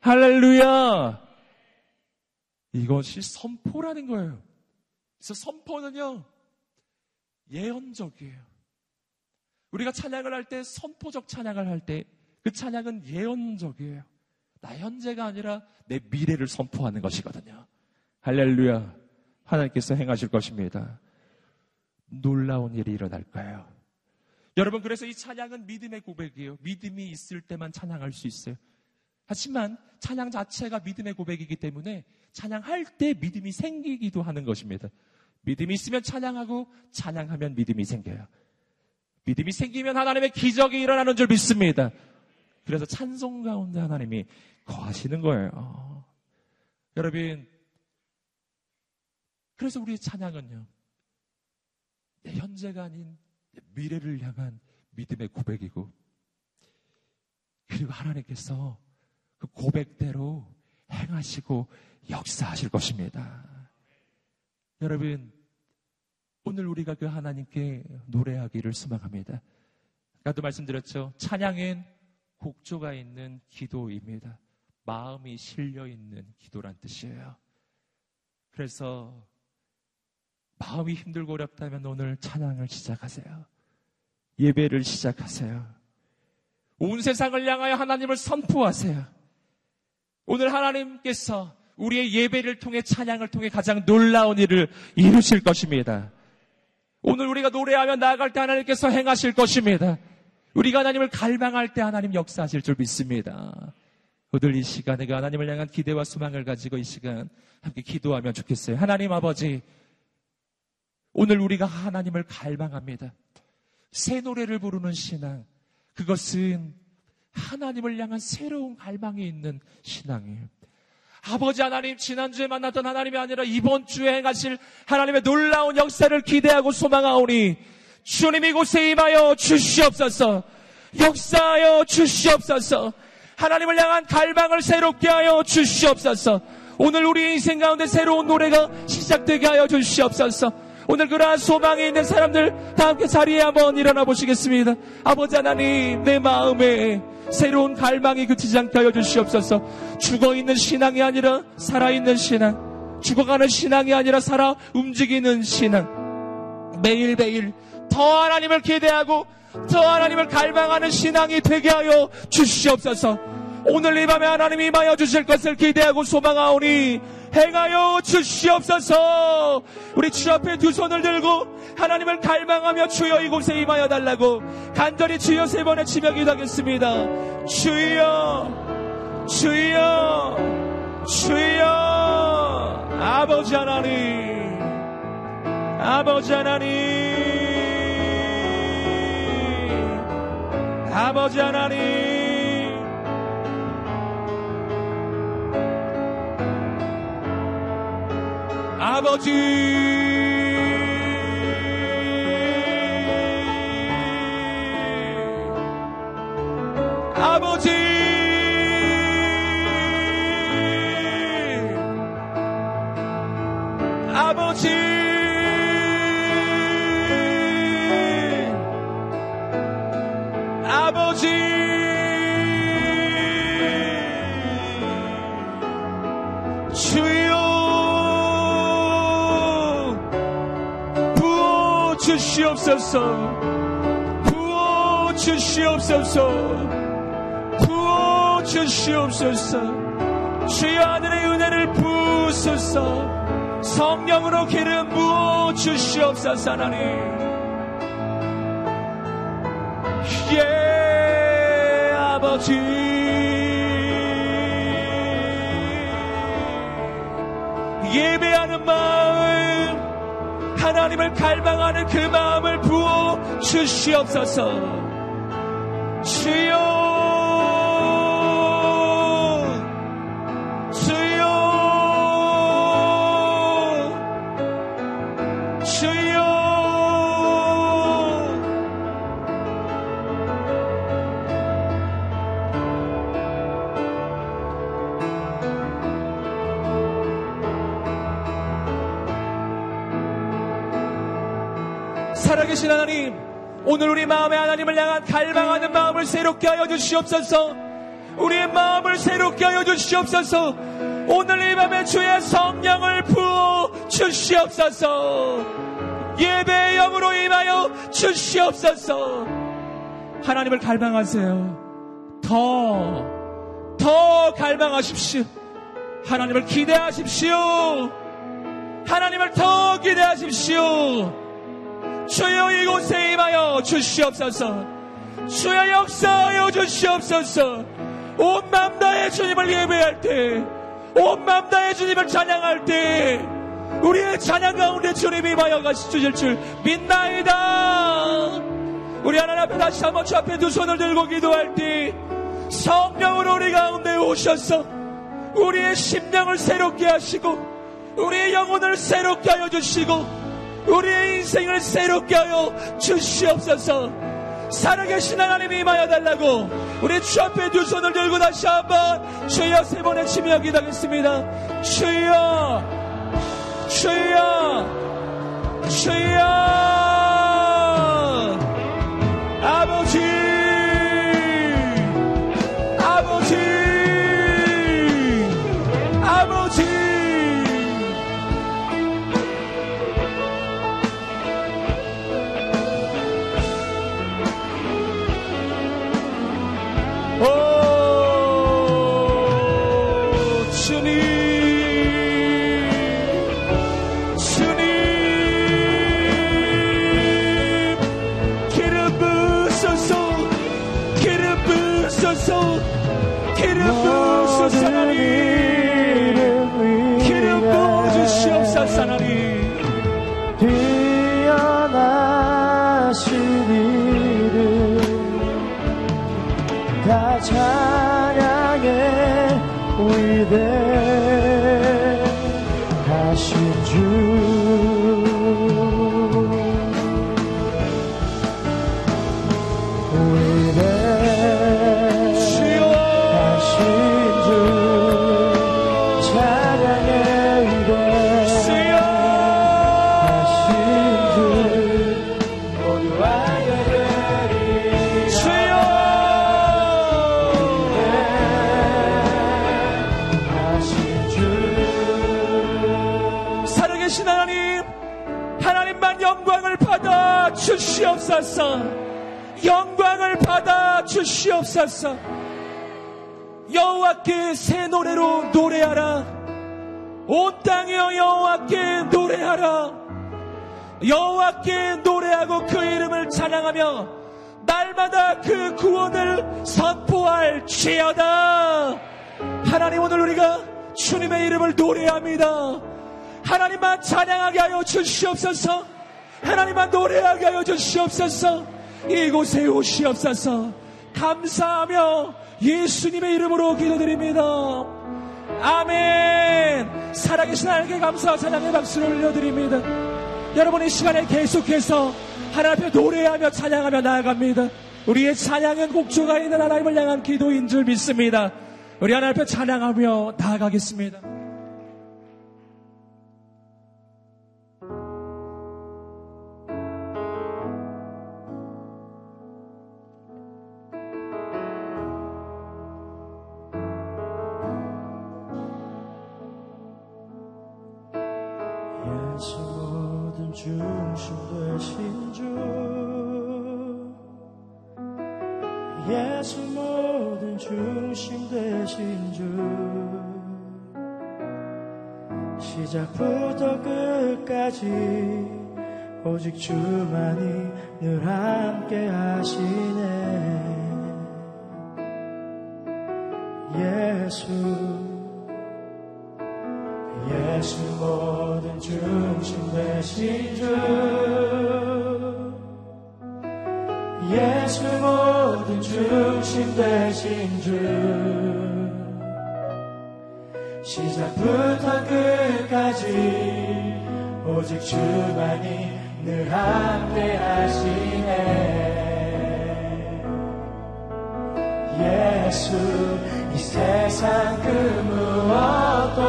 할렐루야! 이것이 선포라는 거예요. 그래서 선포는요, 예언적이에요. 우리가 찬양을 할 때, 선포적 찬양을 할 때, 그 찬양은 예언적이에요. 나 현재가 아니라 내 미래를 선포하는 것이거든요. 할렐루야. 하나님께서 행하실 것입니다. 놀라운 일이 일어날 거예요. 여러분, 그래서 이 찬양은 믿음의 고백이에요. 믿음이 있을 때만 찬양할 수 있어요. 하지만 찬양 자체가 믿음의 고백이기 때문에 찬양할 때 믿음이 생기기도 하는 것입니다. 믿음이 있으면 찬양하고 찬양하면 믿음이 생겨요. 믿음이 생기면 하나님의 기적이 일어나는 줄 믿습니다. 그래서 찬송 가운데 하나님이 거하시는 거예요. 여러분, 그래서 우리의 찬양은요, 내 현재가 아닌 미래를 향한 믿음의 고백이고, 그리고 하나님께서 그 고백대로 행하시고 역사하실 것입니다. 여러분, 오늘 우리가 그 하나님께 노래하기를 소망합니다. 아까도 말씀드렸죠. 찬양엔 곡조가 있는 기도입니다. 마음이 실려 있는 기도란 뜻이에요. 그래서 마음이 힘들고 어렵다면 오늘 찬양을 시작하세요. 예배를 시작하세요. 온 세상을 향하여 하나님을 선포하세요. 오늘 하나님께서 우리의 예배를 통해 찬양을 통해 가장 놀라운 일을 이루실 것입니다. 오늘 우리가 노래하며 나아갈 때 하나님께서 행하실 것입니다. 우리가 하나님을 갈망할 때 하나님 역사하실 줄 믿습니다. 오늘 이 시간에 그 하나님을 향한 기대와 소망을 가지고 이 시간 함께 기도하면 좋겠어요. 하나님 아버지, 오늘 우리가 하나님을 갈망합니다. 새 노래를 부르는 신앙, 그것은 하나님을 향한 새로운 갈망이 있는 신앙이에요. 아버지 하나님, 지난주에 만났던 하나님이 아니라 이번 주에 행하실 하나님의 놀라운 역사를 기대하고 소망하오니 주님 이곳에 임하여 주시옵소서. 역사하여 주시옵소서. 하나님을 향한 갈망을 새롭게 하여 주시옵소서. 오늘 우리 인생 가운데 새로운 노래가 시작되게 하여 주시옵소서. 오늘 그러한 소망이 있는 사람들 다 함께 자리에 한번 일어나 보시겠습니다. 아버지 하나님, 내 마음에 새로운 갈망이 그치지 않게 하여 주시옵소서. 죽어 있는 신앙이 아니라 살아 있는 신앙. 죽어가는 신앙이 아니라 살아 움직이는 신앙. 매일매일 더 하나님을 기대하고 더 하나님을 갈망하는 신앙이 되게 하여 주시옵소서. 오늘 이 밤에 하나님이 임하여 주실 것을 기대하고 소망하오니 행하여 주시옵소서. 우리 주 앞에 두 손을 들고 하나님을 갈망하며 주여 이곳에 임하여 달라고 간절히 주여 세 번의 치며 기도하겠습니다. 주여, 주여, 주여, 아버지 하나님, 아버지 하나님. 아버지 하나님 아버 주시옵소서 부어 주시옵소서. 부어 주시옵소서. 주여 하늘의 은혜를 부으소서. 성령으로 기름 부어 주시옵소서 하나님. 예 아버지. 예배 하나님을 갈망하는 그 마음을 부어 주시옵소서. 마음에 하나님을 향한 갈망하는 마음을 새롭게 하여 주시옵소서. 우리의 마음을 새롭게 하여 주시옵소서. 오늘 이 밤에 주의 성령을 부어 주시옵소서. 예배의 영으로 임하여 주시옵소서. 하나님을 갈망하세요. 더, 더 갈망하십시오. 하나님을 기대하십시오. 하나님을 더 기대하십시오. 주여 이곳에 임하여 주시옵소서. 주여 역사하여 주시옵소서. 온 맘 다해 주님을 예배할 때, 온 맘 다해 주님을 찬양할 때, 우리의 찬양 가운데 주님이 임하여 가시 주실 줄 믿나이다. 우리 하나님 앞에 다시 한번 주 앞에 두 손을 들고 기도할 때, 성령으로 우리 가운데 오셔서, 우리의 심령을 새롭게 하시고, 우리의 영혼을 새롭게 하여 주시고, 우리의 인생을 새롭게 하여 주시옵소서. 살아계신 하나님이 임하여 달라고 우리 주 앞에 두 손을 들고 다시 한번 주여 세 번의 치며 기도하겠습니다. 주여, 주여, 주여, 주시옵소서. 여호와께 새 노래로 노래하라. 온 땅이여 여호와께 노래하라. 여호와께 노래하고 그 이름을 찬양하며 날마다 그 구원을 선포할 지어다. 하나님 오늘 우리가 주님의 이름을 노래합니다. 하나님만 찬양하게 하여 주시옵소서. 하나님만 노래하게 하여 주시옵소서. 이곳에 오시옵소서. 감사하며 예수님의 이름으로 기도드립니다. 아멘. 살아계신 하나님께 감사와 찬양의 박수를 올려드립니다. 여러분 이 시간에 계속해서 하나님 앞에 노래하며 찬양하며 나아갑니다. 우리의 찬양은 곡조가 있는 하나님을 향한 기도인 줄 믿습니다. 우리 하나님 앞에 찬양하며 나아가겠습니다. 오직 주만이 늘 함께 하시네. 예수 예수 모든 중심 되신 주. 예수 모든 중심 되신 주. 시작부터 끝까지 오직 주만이 늘 함께 하시네. 예수 이 세상 그 무엇도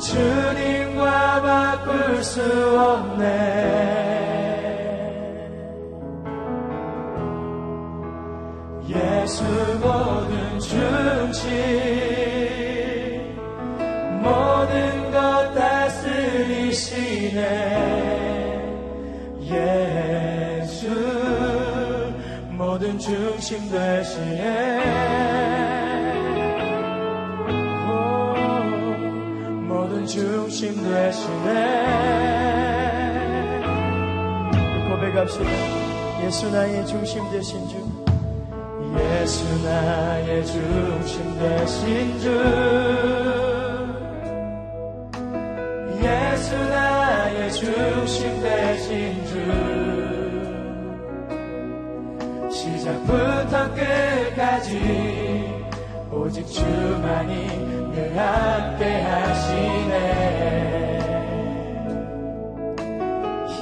주님과 바꿀 수 없네. 예수 모든 예수 모든 중심 되시네. 오, 모든 중심 되시네. 고백합시다. 예수 나의 중심 되신 주. 예수 나의 중심 되신 주. 예수 나의 중심 되신 주. 시작부터 끝까지 오직 주만이 늘 함께 하시네.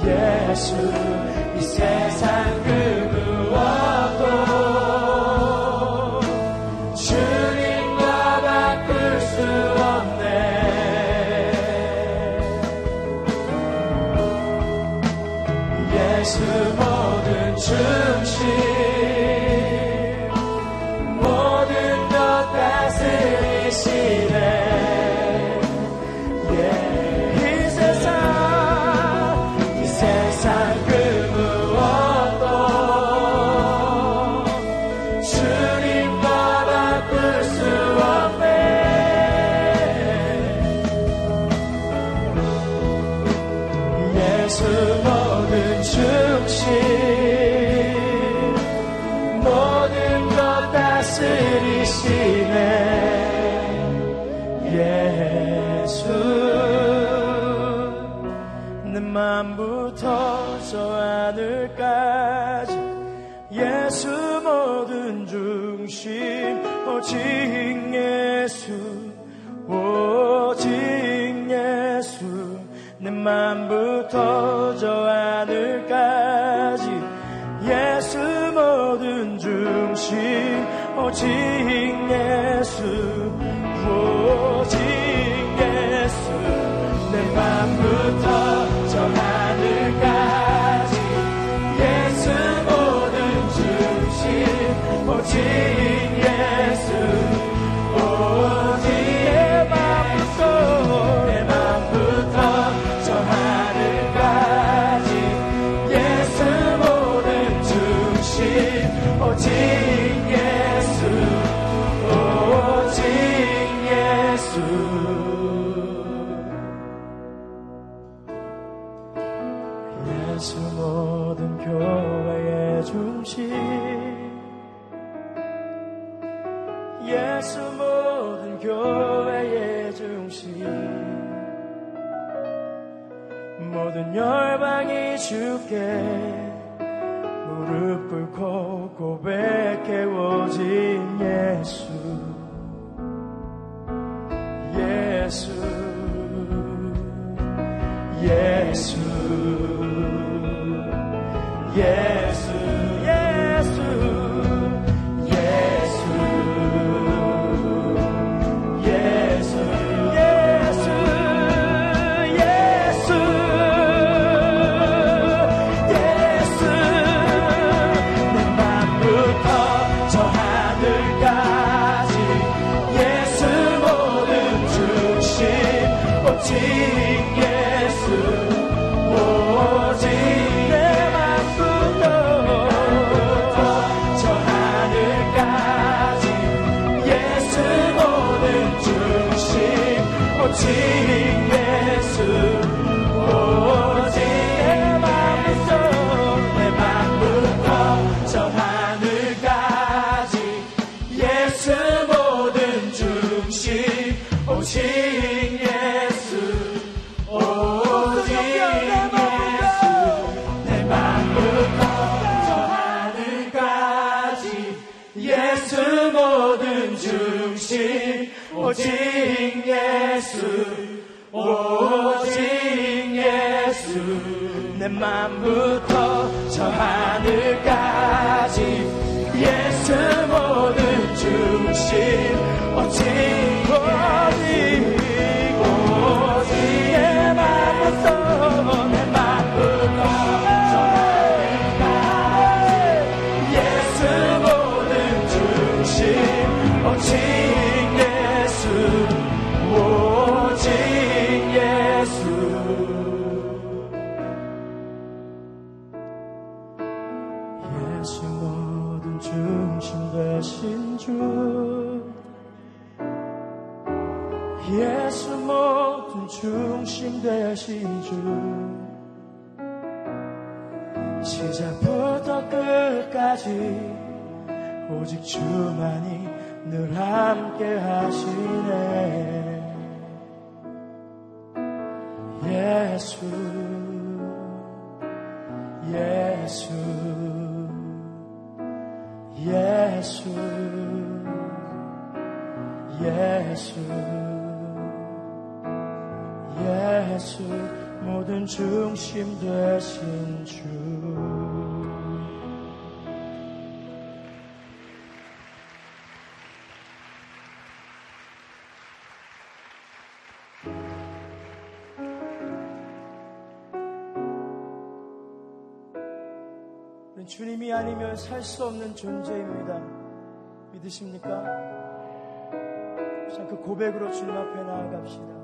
예수 이 세상 그 Jesus. 오직 오직 주님이 아니면 살 수 없는 존재입니다. 믿으십니까? 자, 그 고백으로 주님 앞에 나아갑시다.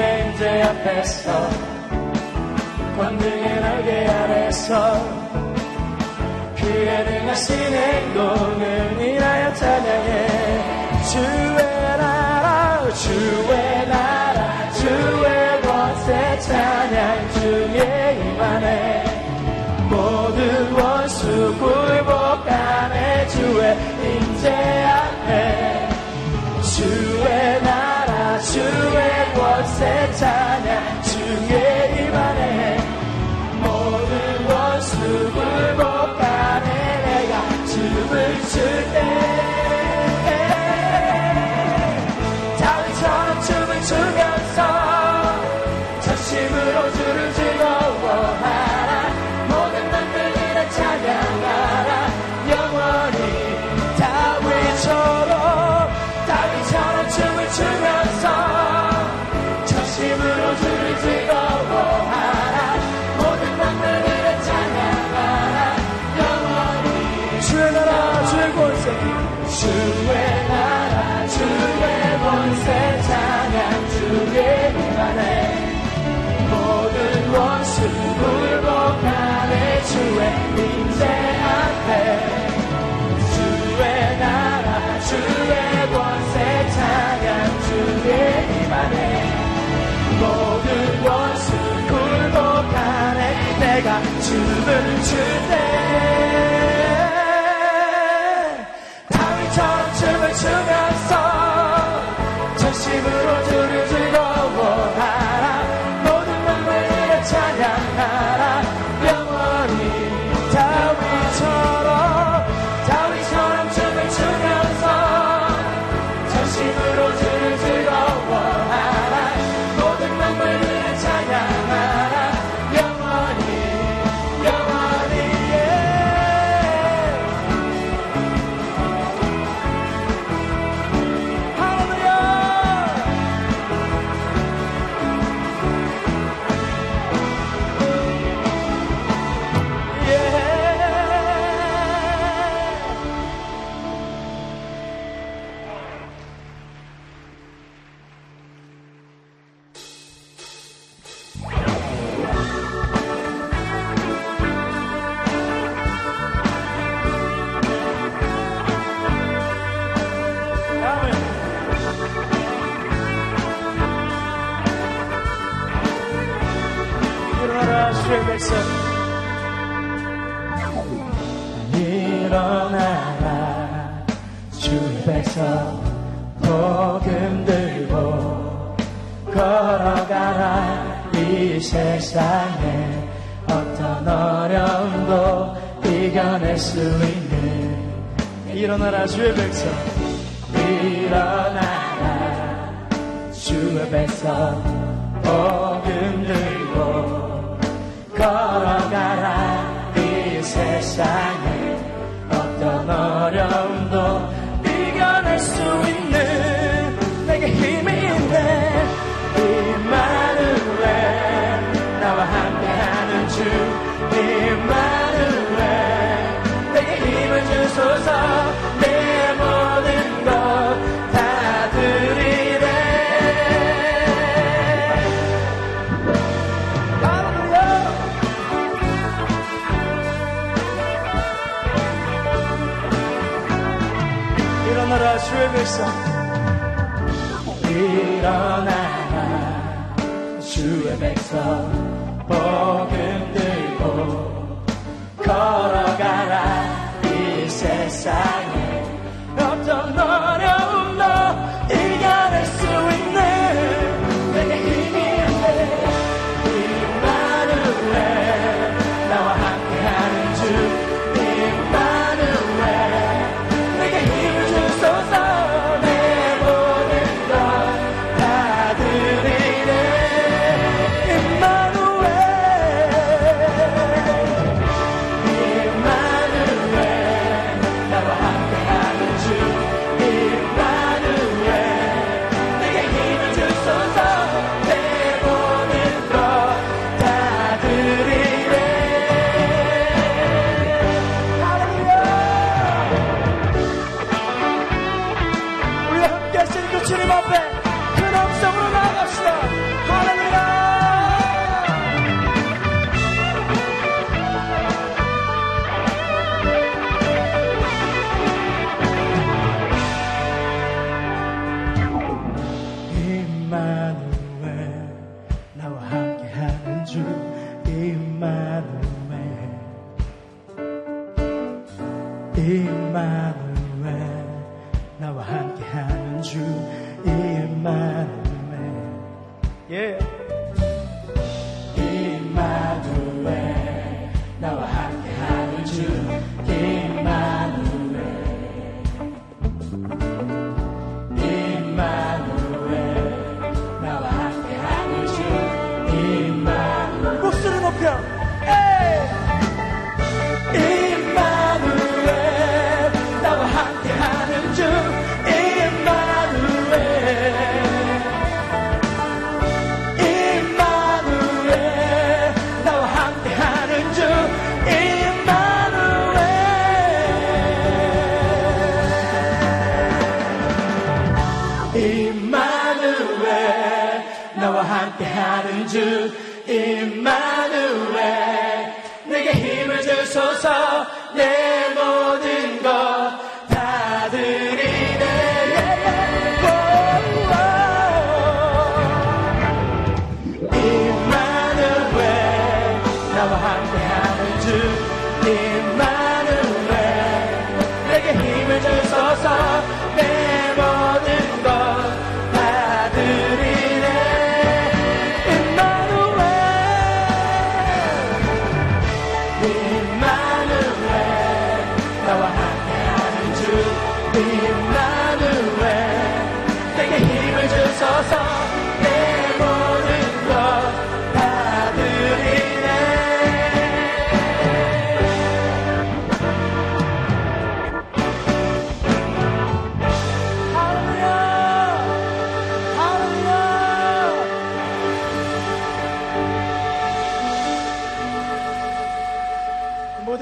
주의 임재 앞에서 권능의 날개 아래서 그의 능하신 행동을 인하여 찬양해. 주의 나라 주의 나라 주의 권세 찬양 주의 임하네 모든 원수 굴복하네 주의 임재 앞에. 주의 나라 주의 새 찬양 춤을 추면서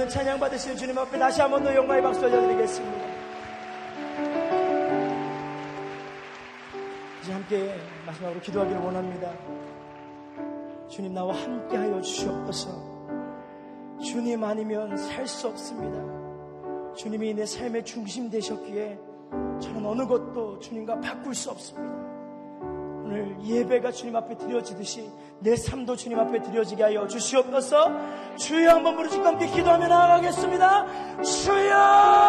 찬양 받으실 주님 앞에 다시 한번 더 영광의 박수 올려드리겠습니다. 함께 마지막으로 기도하기를 원합니다. 주님 나와 함께하여 주시옵소서. 주님 아니면 살 수 없습니다. 주님이 내 삶의 중심 되셨기에 저는 어느 것도 주님과 바꿀 수 없습니다. 오늘 예배가 주님 앞에 드려지듯이 내 삶도 주님 앞에 드려지게 하여 주시옵소서 주여 한번 부르짖고 함께 기도하며 나아가겠습니다 주여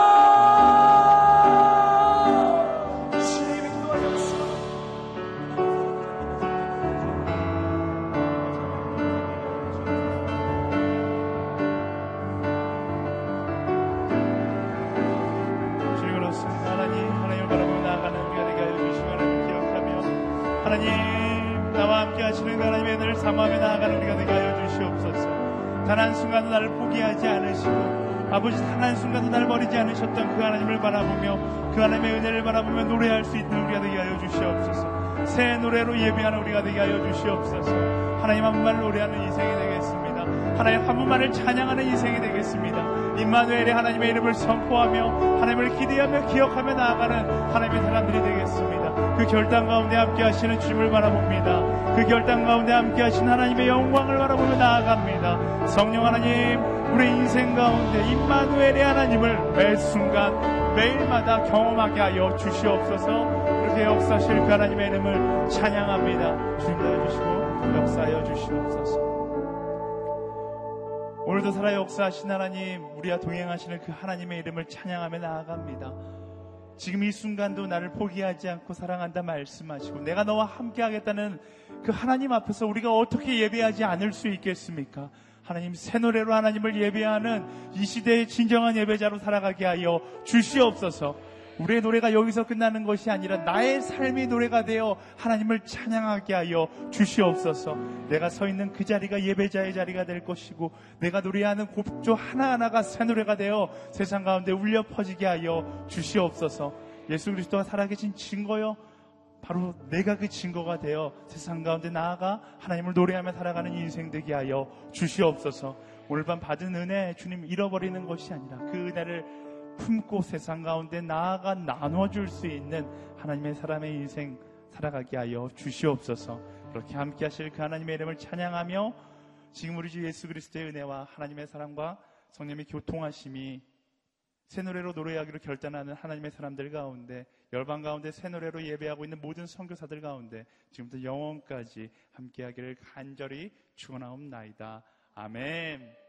사모하며 나아가는 우리가 되게 하여 주시옵소서. 단한 순간도 나를 포기하지 않으시고 아버지 단한 순간도 나를 버리지 않으셨던 그 하나님을 바라보며 그 하나님의 은혜를 바라보며 노래할 수 있는 우리가 되게 하여 주시옵소서. 새 노래로 예배하는 우리가 되게 하여 주시옵소서. 하나님 한 분만 노래하는 인생이 되겠습니다. 하나님 한 분만을 찬양하는 인생이 되겠습니다. 임마누엘의 하나님의 이름을 선포하며 하나님을 기대하며 기억하며 나아가는 하나님의 사람들이 되겠습니다. 그 결단 가운데 함께 하시는 주님을 바라봅니다. 그 결단 가운데 함께 하시는 하나님의 영광을 바라보며 나아갑니다. 성령 하나님, 우리 인생 가운데 임마누엘의 하나님을 매 순간 매일마다 경험하게 하여 주시옵소서. 그렇게 역사실 그 하나님의 이름을 찬양합니다. 주님 도와주시고 역사하여 주시옵소서. 오늘도 살아 역사하신 하나님, 우리와 동행하시는 그 하나님의 이름을 찬양하며 나아갑니다. 지금 이 순간도 나를 포기하지 않고 사랑한다 말씀하시고 내가 너와 함께 하겠다는 그 하나님 앞에서 우리가 어떻게 예배하지 않을 수 있겠습니까? 하나님 새 노래로 하나님을 예배하는 이 시대의 진정한 예배자로 살아가게 하여 주시옵소서. 우리의 노래가 여기서 끝나는 것이 아니라 나의 삶의 노래가 되어 하나님을 찬양하게 하여 주시옵소서. 내가 서 있는 그 자리가 예배자의 자리가 될 것이고 내가 노래하는 곡조 하나하나가 새 노래가 되어 세상 가운데 울려 퍼지게 하여 주시옵소서. 예수 그리스도가 살아계신 증거요. 바로 내가 그 증거가 되어 세상 가운데 나아가 하나님을 노래하며 살아가는 인생 되게 하여 주시옵소서. 오늘 밤 받은 은혜 주님 잃어버리는 것이 아니라 그 은혜를 품고 세상 가운데 나아가 나눠줄 수 있는 하나님의 사람의 인생 살아가게 하여 주시옵소서. 그렇게 함께 하실 그 하나님의 이름을 찬양하며 지금 우리 주 예수 그리스도의 은혜와 하나님의 사랑과 성령의 교통하심이 새 노래로 노래하기로 결단하는 하나님의 사람들 가운데 열방 가운데 새 노래로 예배하고 있는 모든 선교사들 가운데 지금부터 영원까지 함께하기를 간절히 축원하옵나이다. 아멘.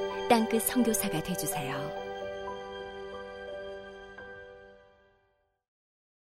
땅끝 성교사가 되주세요